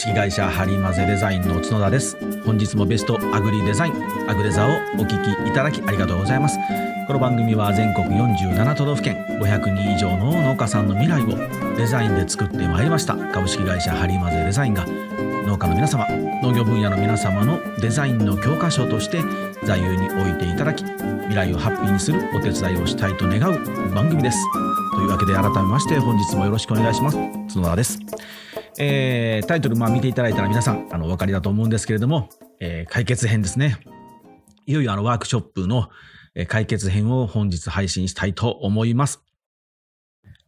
株式会社ハリマゼデザインの角田です。本日もベストアグリデザインアグデザをお聞きいただきありがとうございます。この番組は全国47都道府県500人以上の農家さんの未来をデザインで作ってまいりました。株式会社ハリマゼデザインが農家の皆様農業分野の皆様のデザインの教科書として座右に置いていただき未来をハッピーにするお手伝いをしたいと願う番組です。というわけで改めまして本日もよろしくお願いします。角田です、えー、タイトルまあ見ていただいたら皆さんあのお分かりだと思うんですけれども、えー、解決編ですねいよいよあのワークショップの解決編を本日配信したいと思います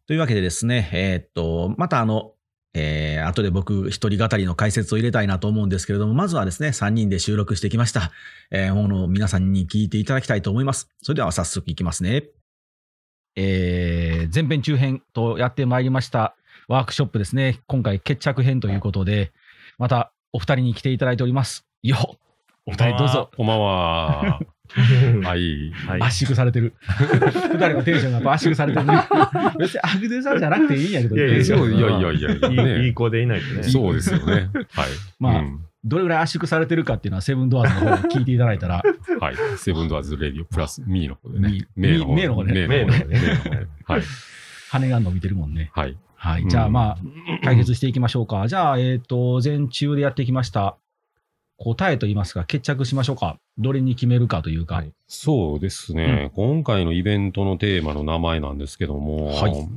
というわけでですね、えー、っと、またあの、えー、後で僕一人語りの解説を入れたいなと思うんですけれども、まずはですね、3人で収録してきました、えー、ものを皆さんに聞いていただきたいと思います。それでは早速いきますね。えー、前編中編とやってまいりましたワークショップですね。今回決着編ということで、またお二人に来ていただいております。よお二人どうぞ。こんばんは。はい。圧縮されてる。二人のテンションが圧縮されてるね。別にアグデザじゃなくていいんやけど。いやいやいやいやいい いい子でいないとね。そうですよね。はい。まあ、どれぐらい圧縮されてるかっていうのはセブンドアーズの方を聞いていただいたら。はい。セブンドアーズレディオプラスミーの方でね。ミーの方で。の方で。ミーの方で。はい。羽が伸びてるもんね。はい。はい。じゃあまあ、解決していきましょうか。じゃあ、えっと、前中でやってきました。答えといいますか、決着しましょうか。どれに決めるかというか。はい、そうですね、うん、今回のイベントのテーマの名前なんですけども、はい、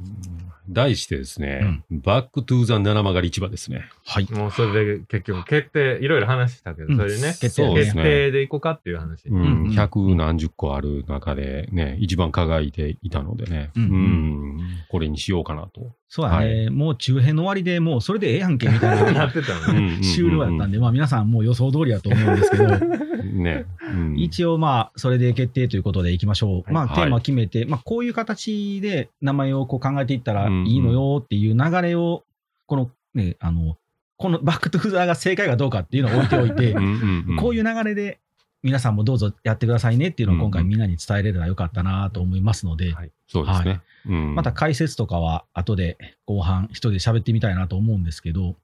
題してですね、うん、 Back to the 七曲り市場ですね。はい。もうそれで結局決定、いろいろ話したけど、それでね、決定決定でいこうかっていう話。うん。百何十個ある中でね、一番輝いていたのでね、うん、これにしようかなと。そうだね、もう中編の終わりでもうそれでええやんけみたいな。なってたね。終了やったんで、まあ皆さんもう予想通りやと思うんですけど、ね。一応まあ、それで決定ということでいきましょう。まあ、テーマ決めて、まあ、こういう形で名前をこう考えていったらいいのよっていう流れを、このね、あの、この Back to the が正解かどうかっていうのを置いておいて、こういう流れで皆さんもどうぞやってくださいねっていうのを今回みんなに伝えれたらよかったなと思いますので、はい、そうですね、また解説とかは後で後半一人で喋ってみたいなと思うんですけど、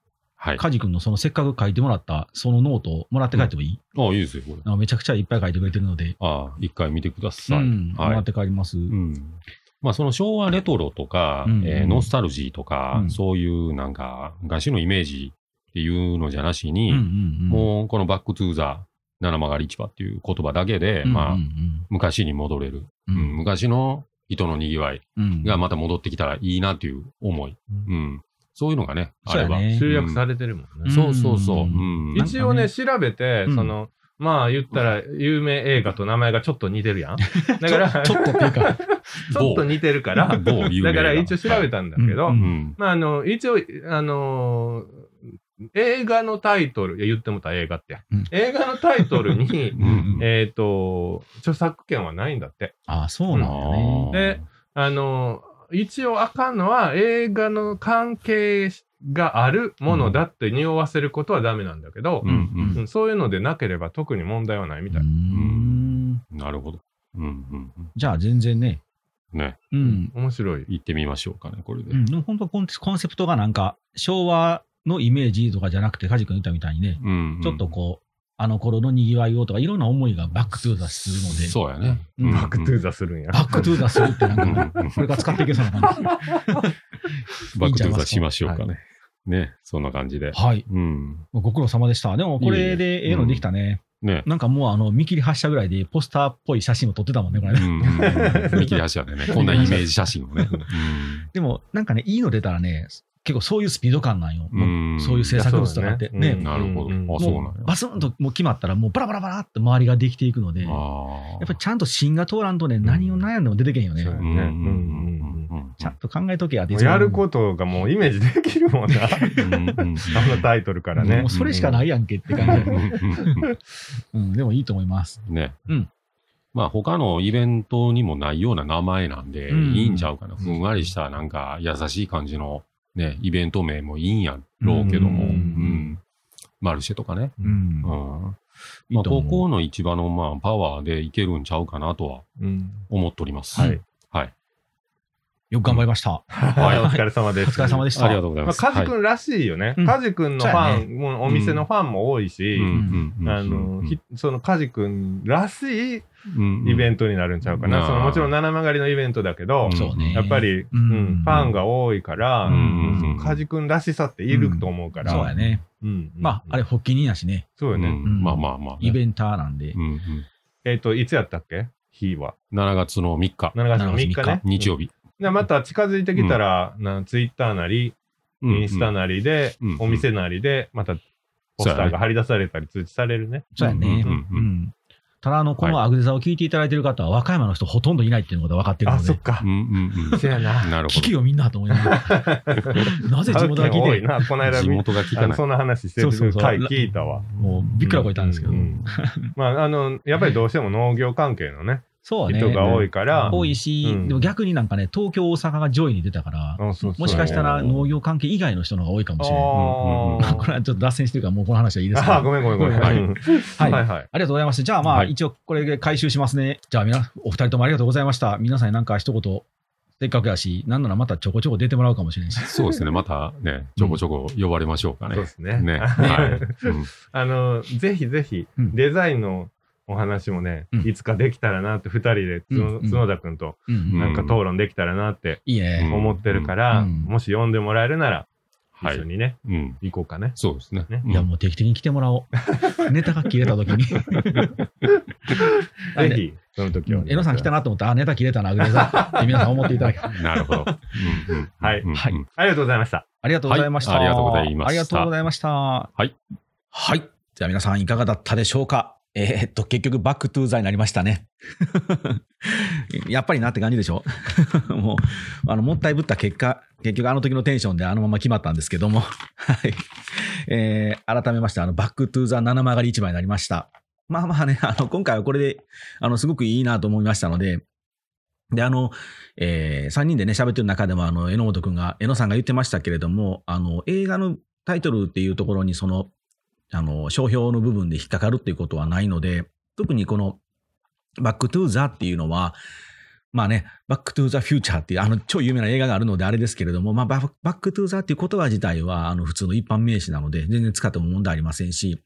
はい。カジ君のそのせっかく書いてもらったそのノートをもらって帰ってもいい、うん、ああ、いいですよ、これ。めちゃくちゃいっぱい書いてくれてるので。ああ、一回見てください。うん、はい、もらって帰ります。うん。まあ、その昭和レトロとか、うんえー、ノスタルジーとか、うん、そういうなんか、昔のイメージっていうのじゃなしに、うんうんうん、もうこの Back to the 七曲り市場っていう言葉だけで、うんうんうん、まあ、昔に戻れる、うん、昔の人の賑わいがまた戻ってきたらいいなっていう思い。うん。そういうのがね、あれば。集約されてるもんね。そうそうそう。一応ね、調べて、その、まあ言ったら有名映画と名前がちょっと似てるやん。だから、ちょっとっていうか、ちょっと似てるから、だから一応調べたんだけど、まああの、一応、あの映画のタイトル、いや言ってもた映画って、映画のタイトルに、えっと、著作権はないんだって。ああ、そうなんだね。で、あの一応あかんのは映画の関係があるものだって匂わせることはダメなんだけど、うんうん、そういうのでなければ特に問題はないみたい。なるほど。うんうんうん、じゃあ全然ね。ね。うん。面白い。行ってみましょうかね、これで。うん、でも本当コンセプトがなんか、昭和のイメージとかじゃなくて、カジ君言ったみたいにね、うんうん、ちょっとこう、あの頃の賑わいをとか、いろんな思いが Back to the するので。そうやね。うん、 Back to the するんや。 Back to the するってなんか、これから使っていけそうな感じ。 Back to the しましょうかね。ね、そんな感じで。はい。うん。ご苦労様でした。でも、これでええのできたね。ね。なんかもうあの、見切り発車ぐらいでポスターっぽい写真を撮ってたもんね、これね。見切り発車でね、こんなイメージ写真をね。でも、なんかね、いいの出たらね、結構そういうスピード感なんよ。うそういう制作物とかって。ね。なるほど。あ、そう。バスンともう決まったら、もうバラバラバラって周りができていくので、やっぱりちゃんと芯が通らんとね、何を悩んでも出てけんよね。ちゃんと考えとけやで。やることがもうイメージできるもんな。あのタイトルからね。もうそれしかないやんけって感じ。うん、でもいいと思います。ね。うん。まあ他のイベントにもないような名前なんで、いいんちゃうかな。ふんわりしたなんか優しい感じのね、イベント名もいいんやろうけども、うん、マルシェとかね。うん。まあ、高校の市場のまあパワーでいけるんちゃうかなとは思っております。はい。はい。よく頑張りました。はい、お疲れ様です。お疲れ様でした。ありがとうございます。カジ君らしいよね。カジ君のファン、もうお店のファンも多いし、あの、そのカジ君らしいイベントになるんちゃうかな。そのもちろん七曲がりのイベントだけど、やっぱり、うん、ファンが多いから、カジ君らしさっていると思うから。そうやね。まあ、あれ、発起人やしね。そうよね。まあまあまあ。イベンターなんで。えっと、いつやったっけ？日は。7月の3日。7月の3日ね。日曜日。で、また近づいてきたら、なツイッターなり、インスタなりで、お店なりで、またポスターが貼り出されたり通知されるね。そうやね。うんただ、あの、このアグデザを聞いていただいている方は、和歌山の人ほとんどいないっていうのが分かってるので。あ、そっか。うんうんうん。そうやな。なるほど。聞きよみんなと思いながら。なぜ地元が聞いてるな、この間。地元が聞いたそんな話してる回聞いたわ。もう、びっくらこいたんですけど。まあ、あの、やっぱりどうしても農業関係のね、そうね。人が多いから。多いし、うん、でも逆になんかね、東京、大阪が上位に出たから、そうそうもしかしたら農業関係以外の人の方が多いかもしれない。これはちょっと脱線してるから、もうこの話はいいですかあ、ごめんごめんごめん。はい。はい、はい、はい。ありがとうございました。じゃあまあ、一応これで回収しますね。じゃあみな、お二人ともありがとうございました。皆さんになんか一言、せっかくやし、なんならまたちょこちょこ出てもらうかもしれないし。そうですね。またね、ちょこちょこ呼ばれましょうかね。そうですね。ね。はい。あの、ぜひぜひ、デザインのお話もね、いつかできたらなって、二人で角田君となんか討論できたらなって思ってるから、もし呼んでもらえるなら、一緒にね、行こうかね。そうですね。いや、もう定期的に来てもらおう。ネタが切れた時に。ぜひ、その時は。江野さん来たなと思ったら、あ、ネタ切れたな、ぐらいって皆さん思っていただけ なるほど。はい。はい。ありがとうございました。ありがとうございました。ありがとうございました。ありがとうございました。はい。はい。じゃあ皆さんいかがだったでしょうか？えー、っと、結局 Back to the になりましたね。やっぱりなって感じでしょ？もう、あの、もったいぶった結果、結局あの時のテンションであのまま決まったんですけども、はい。えー、改めまして、あの、 Back to the 七曲がり市場になりました。まあまあね、あの、今回はこれで、あの、すごくいいなと思いましたので、で、あの、えー、3人でね、喋ってる中でも、あの、榎本くんが、榎野さんが言ってましたけれども、あの、映画のタイトルっていうところに、その、あの、商標の部分で引っかかるっていうことはないので、特にこの Back to the っていうのは、まあね、バックトゥーザフューチャーっていうあの超有名な映画があるのであれですけれども、まあ Back to the っていう言葉自体はあの普通の一般名詞なので全然使っても問題ありませんし、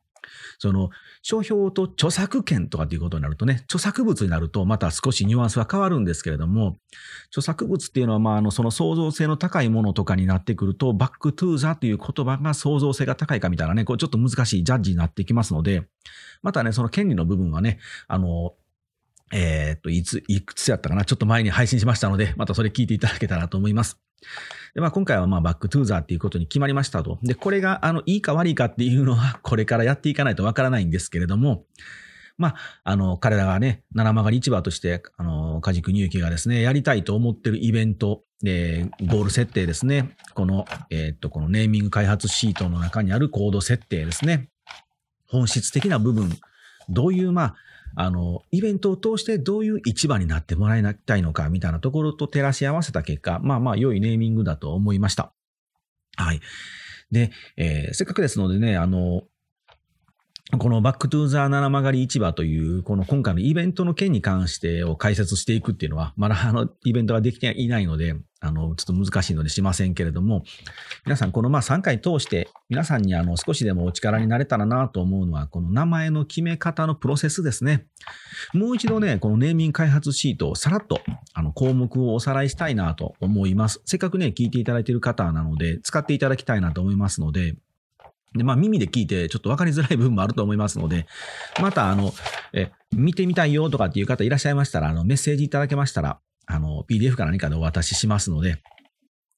その商標と著作権とかっていうことになるとね、著作物になるとまた少しニュアンスは変わるんですけれども、著作物っていうのはまああのその創造性の高いものとかになってくると、 Back to the という言葉が創造性が高いかみたいなね、こうちょっと難しいジャッジになってきますので、またね、その権利の部分はね、あの、えー、っと、いつ、いくつやったかなちょっと前に配信しましたので、またそれ聞いていただけたらと思います。で、まあ、今回はまあバックトゥーザっていうことに決まりましたと。で、これがあのいいか悪いかっていうのは これからやっていかないとわからないんですけれども、まあ、あの、彼らがね、七曲り市場として、あの、カジクニューキがですね、やりたいと思ってるイベント、で、ゴール設定ですね。この、えー、っと、このネーミング開発シートの中にあるゴール設定ですね。本質的な部分、どういう、まあ、あの、イベントを通してどういう市場になってもらいたいのかみたいなところと照らし合わせた結果、まあまあ良いネーミングだと思いました。はい。で、えー、せっかくですのでね、あの、このバックトゥーザー七曲り市場という、この今回のイベントの件に関してを解説していくっていうのは、まだあの、イベントができていないので、あの、ちょっと難しいのでしませんけれども、皆さんこのまあ3回通して、皆さんにあの、少しでもお力になれたらなと思うのは、この名前の決め方のプロセスですね。もう一度ね、このネーミング開発シートをさらっと、あの、項目をおさらいしたいなと思います。せっかくね、聞いていただいている方なので、使っていただきたいなと思いますので、で、まあ耳で聞いてちょっと分かりづらい部分もあると思いますので、またあの、え、見てみたいよとかっていう方いらっしゃいましたら、あの、メッセージいただけましたら、あの、PDF か何かでお渡ししますので、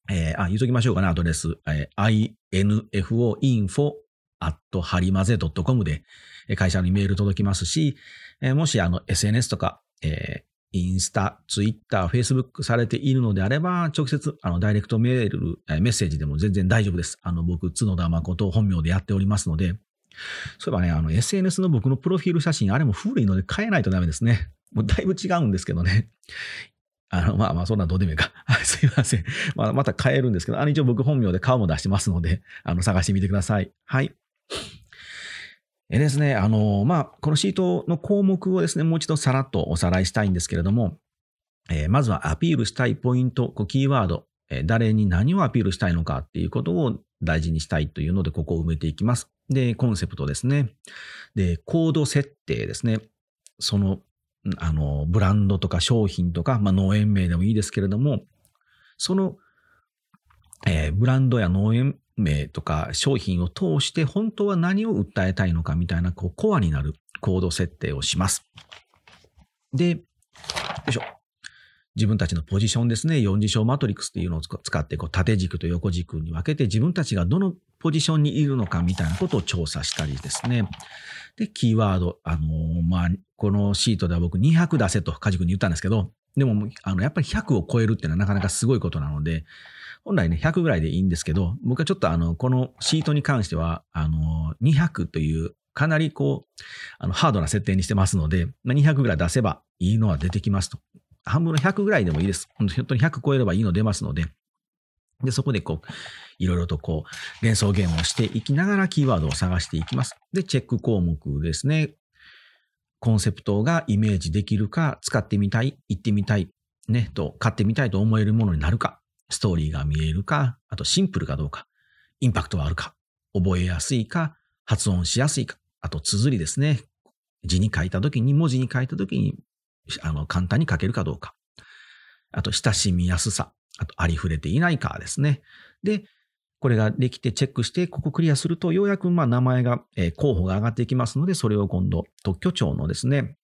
えー、あ、言うときましょうかね、アドレス、えー、info.info アットハリマゼ .com で会社にメール届きますし、えー、もしあの SNS とか、え、インスタ、ツイッター、フェイスブックされているのであれば、直接、あの、ダイレクトメール、メッセージでも全然大丈夫です。あの、僕、角田誠本名でやっておりますので、そういえばね、あの、SNS の僕のプロフィール写真、あれも古いので変えないとダメですね。もうだいぶ違うんですけどね。あの、まあまあ、そんなどうでもいいか。すいません。まあ、また変えるんですけど、あの、一応僕本名で顔も出してますので、あの、探してみてください。はい。えですね、あの、まあ、このシートの項目をですね、もう一度さらっとおさらいしたいんですけれども、えー、まずはアピールしたいポイント、こうキーワード、えー、誰に何をアピールしたいのかっていうことを大事にしたいというので、ここを埋めていきます。で、コンセプトですね。で、コード設定ですね。その、あの、ブランドとか商品とか、まあ、農園名でもいいですけれども、その、えー、ブランドや農園名とか商品を通して本当は何を訴えたいのかみたいなこうコアになるコード設定をします。で、よいしょ。自分たちのポジションですね、四次章マトリックスっていうのを使ってこう縦軸と横軸に分けて自分たちがどのポジションにいるのかみたいなことを調査したりですね。で、キーワード、あのー、まあ、このシートでは僕200出せと梶君に言ったんですけど、でも、あの、やっぱり100を超えるっていうのはなかなかすごいことなので、本来ね、100ぐらいでいいんですけど、僕はちょっとあの、このシートに関しては、あの、200というかなりこう、あの、ハードな設定にしてますので、まあ、200ぐらい出せばいいのは出てきますと。半分の100ぐらいでもいいです。本当に100超えればいいの出ますので、で、そこでこう、いろいろとこう、連想ゲームをしていきながらキーワードを探していきます。で、チェック項目ですね。コンセプトがイメージできるか、使ってみたい、行ってみたい、ね、と、買ってみたいと思えるものになるか、ストーリーが見えるか、あとシンプルかどうか、インパクトはあるか、覚えやすいか、発音しやすいか、あと綴りですね。字に書いたときに、文字に書いたときに、あの、簡単に書けるかどうか。あと、親しみやすさ。あと、ありふれていないかですね。で、これができてチェックして、ここクリアすると、ようやくまあ名前が、えー、候補が上がっていきますので、それを今度、特許庁のですね、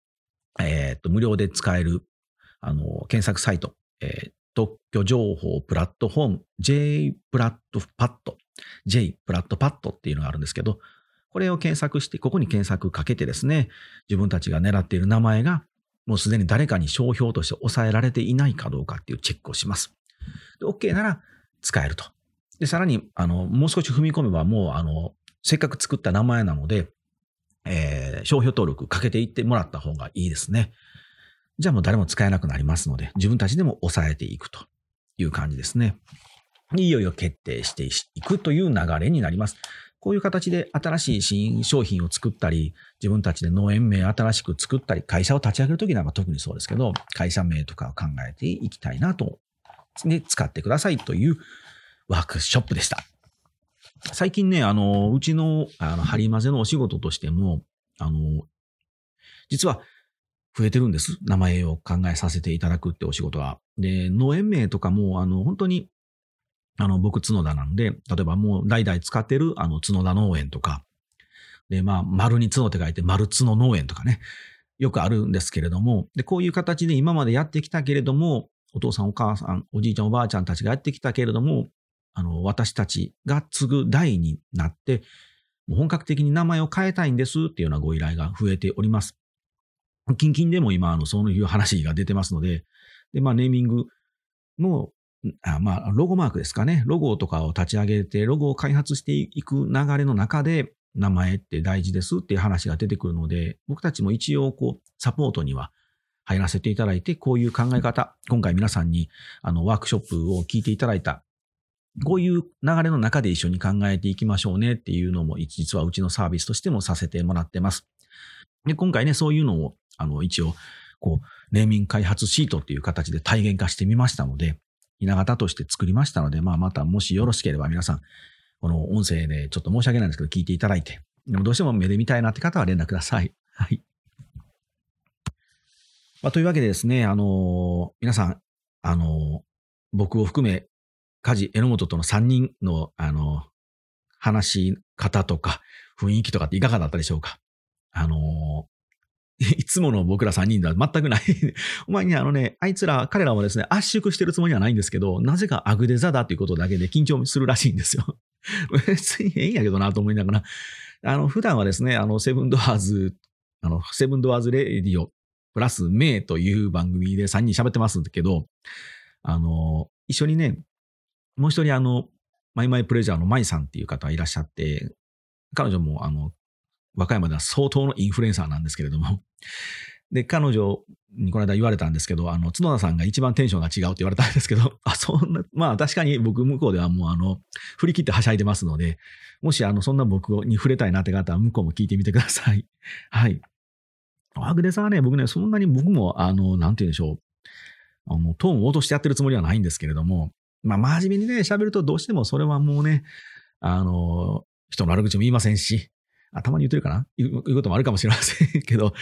えっ、と、無料で使える、あの、検索サイト、えー、特許情報プラットフォーム、J プラットパッド、J プラットパッドっていうのがあるんですけど、これを検索して、ここに検索かけてですね、自分たちが狙っている名前が、もうすでに誰かに商標として抑えられていないかどうかっていうチェックをします。で、OK なら使えると。で、さらに、あの、もう少し踏み込めば、もう、あの、せっかく作った名前なので、えー、商標登録かけていってもらった方がいいですね。じゃあもう誰も使えなくなりますので、自分たちでも抑えていくという感じですね。いよいよ決定していくという流れになります。こういう形で新しい新商品を作ったり、自分たちで農園名新しく作ったり、会社を立ち上げるときなんか特にそうですけど、会社名とかを考えていきたいなとで、使ってくださいというワークショップでした。最近ね、あの、うちの、あの、針混ぜのお仕事としても、あの、実は増えてるんです。名前を考えさせていただくってお仕事は。で、農園名とかも、あの、本当に、あの、僕、角田なんで、例えばもう代々使ってる、あの、角田農園とか、で、まあ、丸に角って書いて、丸角農園とかね、よくあるんですけれども、で、こういう形で今までやってきたけれども、お父さんお母さん、おじいちゃんおばあちゃんたちがやってきたけれども、あの、私たちが継ぐ代になって、もう本格的に名前を変えたいんですっていうようなご依頼が増えております。近々でも今、あの、そういう話が出てますので、で、まあ、ネーミングの、あまあ、ロゴマークですかね。ロゴとかを立ち上げて、ロゴを開発していく流れの中で、名前って大事ですっていう話が出てくるので、僕たちも一応、こう、サポートには入らせていただいて、こういう考え方、今回皆さんにあのワークショップを聞いていただいた、こういう流れの中で一緒に考えていきましょうねっていうのも、実はうちのサービスとしてもさせてもらってます。で今回ね、そういうのを、あの、一応、こう、ネーミング開発シートっていう形で体現化してみましたので、ひな形として作りましたので、まあ、またもしよろしければ皆さん、この音声でちょっと申し訳ないんですけど、聞いていただいて、でもどうしても目で見たいなって方は連絡ください。はい。まあ、というわけでですね、あのー、皆さん、あのー、僕を含め、梶榎本との3人の、あのー、話し方とか、雰囲気とかっていかがだったでしょうか？あの いつもの僕ら3人では全くない お前にあのね、あいつら、彼らはですね、圧縮してるつもりはないんですけど、なぜかアグデザだっていうことだけで緊張するらしいんですよ。別にええんやけどなと思いながら、あの、普段はですね、あの、セブンドアーズ、あの、セブンドアーズレディオプラス、メイという番組で3人喋ってますけど、あの、一緒にね、もう一人あの、マイマイプレジャーのマイさんっていう方がいらっしゃって、彼女もあの、和歌山では相当のインフルエンサーなんですけれども、で、彼女にこの間言われたんですけど、あの、角田さんが一番テンションが違うって言われたんですけど、あ、そんな、まあ確かに僕向こうではもうあの、振り切ってはしゃいでますので、もしあの、そんな僕に触れたいなって方は向こうも聞いてみてください。はい。アグデザはね、僕ね、そんなに僕も、あの、なんて言うんでしょう。あの、トーンを落としてやってるつもりはないんですけれども、まあ、真面目にね、喋るとどうしてもそれはもうね、あの、人の悪口も言いませんし、たまに言ってるかな？言うこともあるかもしれませんけど、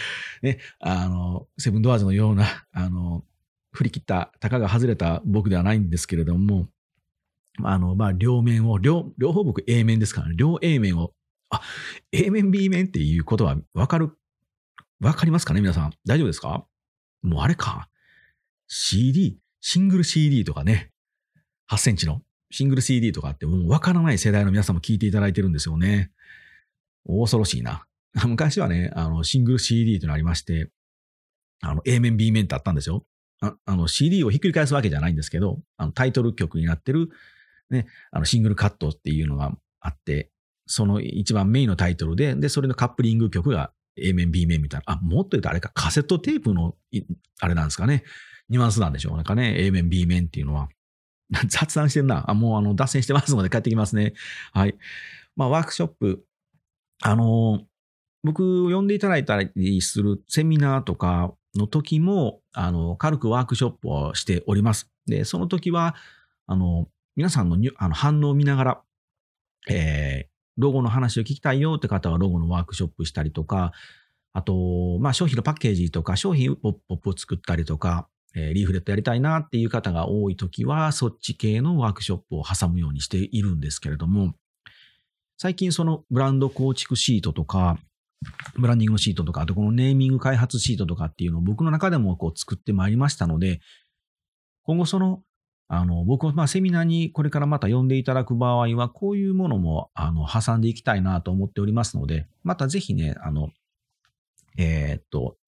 ね、あの、セブンドアーズのような、あの、振り切った、たかが外れた僕ではないんですけれども、あの、まあ、両面を、両、両方僕 A 面ですからね、両 A 面を、あ、A 面 B 面っていうことはわかる、わかりますかね皆さん？大丈夫ですか？もうあれか。CD、シングル CD とかね、8センチのシングル CD とかってもうわからない世代の皆さんも聞いていただいてるんですよね。恐ろしいな。昔はね、あの、シングル CD というのありまして、あの、A 面、B 面ってあったんですよ。ああの、CD をひっくり返すわけじゃないんですけど、あの、タイトル曲になってる、ね、あの、シングルカットっていうのがあって、その一番メインのタイトルで、で、それのカップリング曲が A 面、B 面みたいな。あ、もっと言うとあれか、カセットテープの、あれなんですかね。ニュアンスなんでしょうなんかね。A 面、B 面っていうのは。雑談してるな。あ、もうあの、脱線してますので帰ってきますね。はい。まあ、ワークショップ。あの、僕を、呼んでいただいたりするセミナーとかの時も、あの、軽くワークショップをしております。で、その時は、あの、皆さんのあの反応を見ながら、えー、ロゴの話を聞きたいよって方はロゴのワークショップしたりとか、あと、まあ、商品のパッケージとか、商品ポップを作ったりとか、えー、リーフレットやりたいなっていう方が多いときは、そっち系のワークショップを挟むようにしているんですけれども、最近そのブランド構築シートとか、ブランディングシートとか、あとこのネーミング開発シートとかっていうのを僕の中でもこう作ってまいりましたので、今後そのあの、僕はまあセミナーにこれからまた呼んでいただく場合は、こういうものも、あの、挟んでいきたいなと思っておりますので、またぜひね、あの、えー、っと、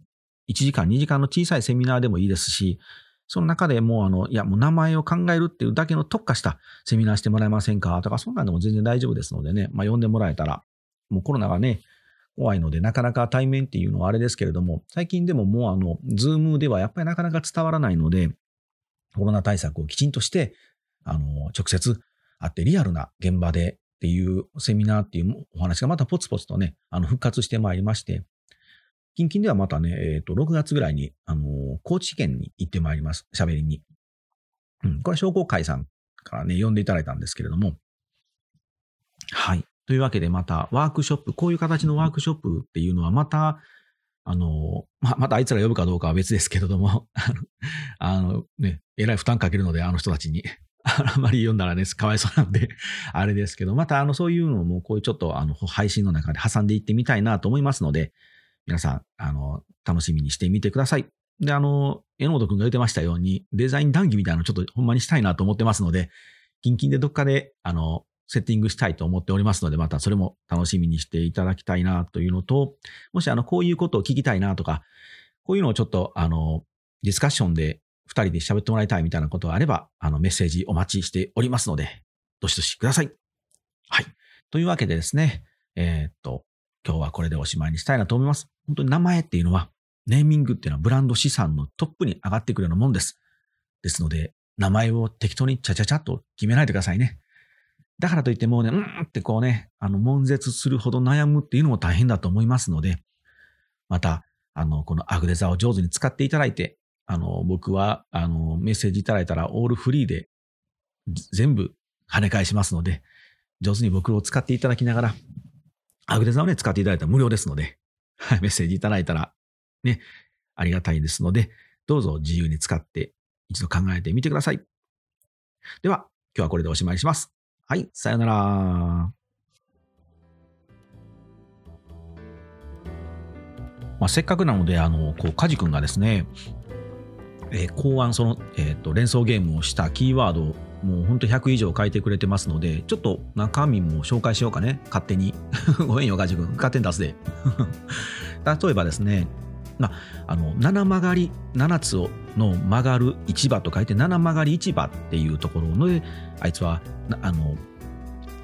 1時間、2時間の小さいセミナーでもいいですし、その中でもうあの、いや、もう名前を考えるっていうだけの特化したセミナーしてもらえませんか？とか、そんなんでも全然大丈夫ですのでね、まあ呼んでもらえたら、もうコロナがね、怖いので、なかなか対面っていうのはあれですけれども、最近でももうあの、ズームではやっぱりなかなか伝わらないので、コロナ対策をきちんとして、あの、直接会ってリアルな現場でっていうセミナーっていうお話がまたポツポツとね、あの、復活してまいりまして、近々ではまたね、えっ、ー、と、6月ぐらいに、あの、高知県に行ってまいります。喋りに。うん、これは商工会さんからね、呼んでいただいたんですけれども。はい。というわけで、またワークショップ、こういう形のワークショップっていうのはまた、あの、ま、またあいつら呼ぶかどうかは別ですけれども、あの、ね、えらい負担かけるので、あの人たちに。あんまり読んだらね、かわいそうなんで、あれですけど、またあの、そういうのも、こういうちょっと、あの、配信の中で挟んでいってみたいなと思いますので、皆さん、あの、楽しみにしてみてください。で、あの、榎本くんが言ってましたように、デザイン談義みたいなのちょっとほんまにしたいなと思ってますので、近々でどっかで、あの、セッティングしたいと思っておりますので、またそれも楽しみにしていただきたいなというのと、もしあの、こういうことを聞きたいなとか、こういうのをちょっと、あの、ディスカッションで二人で喋ってもらいたいみたいなことがあれば、あの、メッセージお待ちしておりますので、どしどしください。はい。というわけでですね、えー、っと、今日はこれでおしまいにしたいなと思います。本当に名前っていうのは、ネーミングっていうのはブランド資産のトップに上がってくるようなもんです。ですので、名前を適当にちゃちゃちゃっと決めないでくださいね。だからといってもうね、うんってこうね、あの、悶絶するほど悩むっていうのも大変だと思いますので、また、あの、このアグレザーを上手に使っていただいて、あの、僕は、あの、メッセージいただいたらオールフリーで全部跳ね返しますので、上手に僕を使っていただきながら、アグレザーをね、使っていただいたら無料ですので、メッセージいただいたら、ね、ありがたいですので、どうぞ自由に使って一度考えてみてください。では、今日はこれでおしまいします。はい、さよなら。まあ、せっかくなので、あの、こう、カジ君がですね、えー、考案、その、え、ー、と、連想ゲームをしたキーワードを、もうほんと100以上書いてくれてますので、ちょっと中身も紹介しようかね。勝手に。ごめんよ、カジ君。勝手に出すで。例えばですね、まあ、の七曲がり7つをの曲がる市場と書いて七曲がり市場っていうところのあいつはあの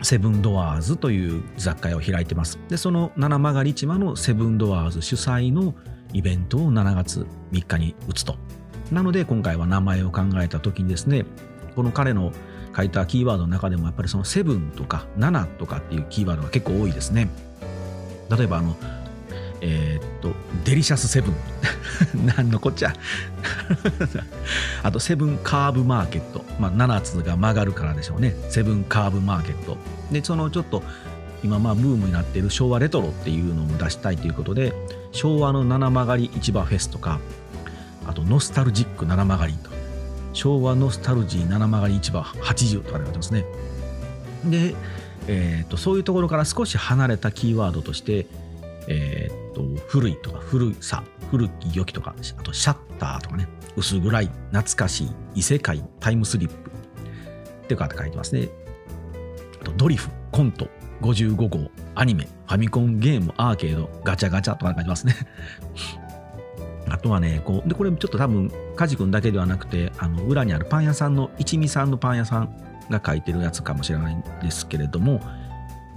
セブンドアーズという雑貨屋を開いてますでその七曲がり市場のセブンドアーズ主催のイベントを7月3日に打つとなので今回は名前を考えた時にですねこの彼の書いたキーワードの中でもやっぱりそのセブンとか7とかっていうキーワードが結構多いですね例えばあのえー、っと、デリシャスセブン。なんのこっちゃ。あと、セブンカーブマーケット。まあ、7つが曲がるからでしょうね。セブンカーブマーケット。で、そのちょっと、今まあブームになっている昭和レトロっていうのを出したいということで、昭和の七曲り市場フェスとか、あとノスタルジック七曲りと、昭和ノスタルジー七曲り市場80とかで書いてますね。で、えーと、そういうところから少し離れたキーワードとして、えーと、古いとか古さ古き良きとかあとシャッターとかね。薄暗い懐かしい異世界タイムスリップってかって書いてますね。あとドリフコント55号アニメファミコンゲームアーケードガチャガチャとか書いてますね。あとはねこうでこれちょっと多分カジ君だけではなくてあの裏にあるパン屋さんの一味さんのパン屋さんが書いてるやつかもしれないんですけれども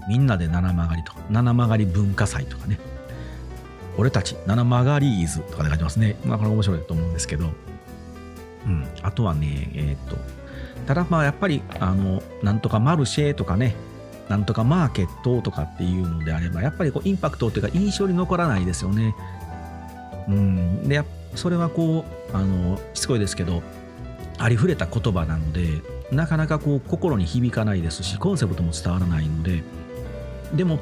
みんなで七曲りと七曲り文化祭とかね。俺たち七曲りーズとかで書いてますね。まあこれ面白いと思うんですけど。うん。あとはねえっ、とただまあやっぱりあのなんとかマルシェとかねなんとかマーケットとかっていうのであればやっぱりこうインパクトっていうか印象に残らないですよね。うん。でそれはこうあのしつこいですけどありふれた言葉なのでなかなかこう心に響かないですしコンセプトも伝わらないのででも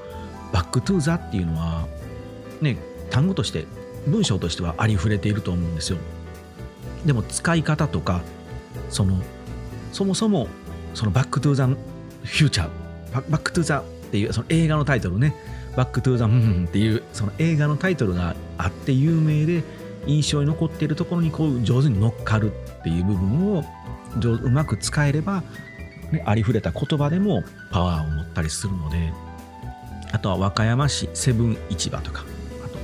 バックトゥザっていうのはね単語として文章としてはありふれていると思うんですよ。でも使い方とかそのそもそもそのバックトゥザフューチャーバックトゥザっていうその映画のタイトルね。バックトゥーザっていうその映画のタイトルがあって有名で印象に残っているところにこう上手に乗っかるっていう部分をうまく使えれば、ね、ありふれた言葉でもパワーを持ったりするのであとは和歌山市セブン市場とかあと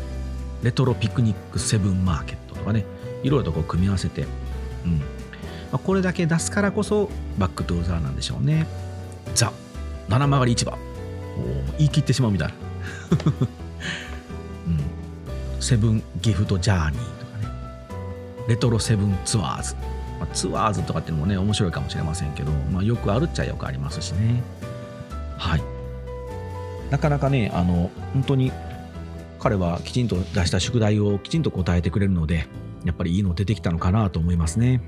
レトロピクニックセブンマーケットとかねいろいろとこう組み合わせて、うん。まあ、これだけ出すからこそバックトゥーザーなんでしょうね。ザ七曲り市場。言い切ってしまうみたい。な、うん、セブンギフトジャーニーとかね。レトロセブンツアーズ。まあ、ツアーズとかっていうのもね面白いかもしれませんけど、まあ、よくあるっちゃよくありますしね。はい。なかなかねあの本当に彼はきちんと出した宿題をきちんと答えてくれるのでやっぱりいいの出てきたのかなと思いますね。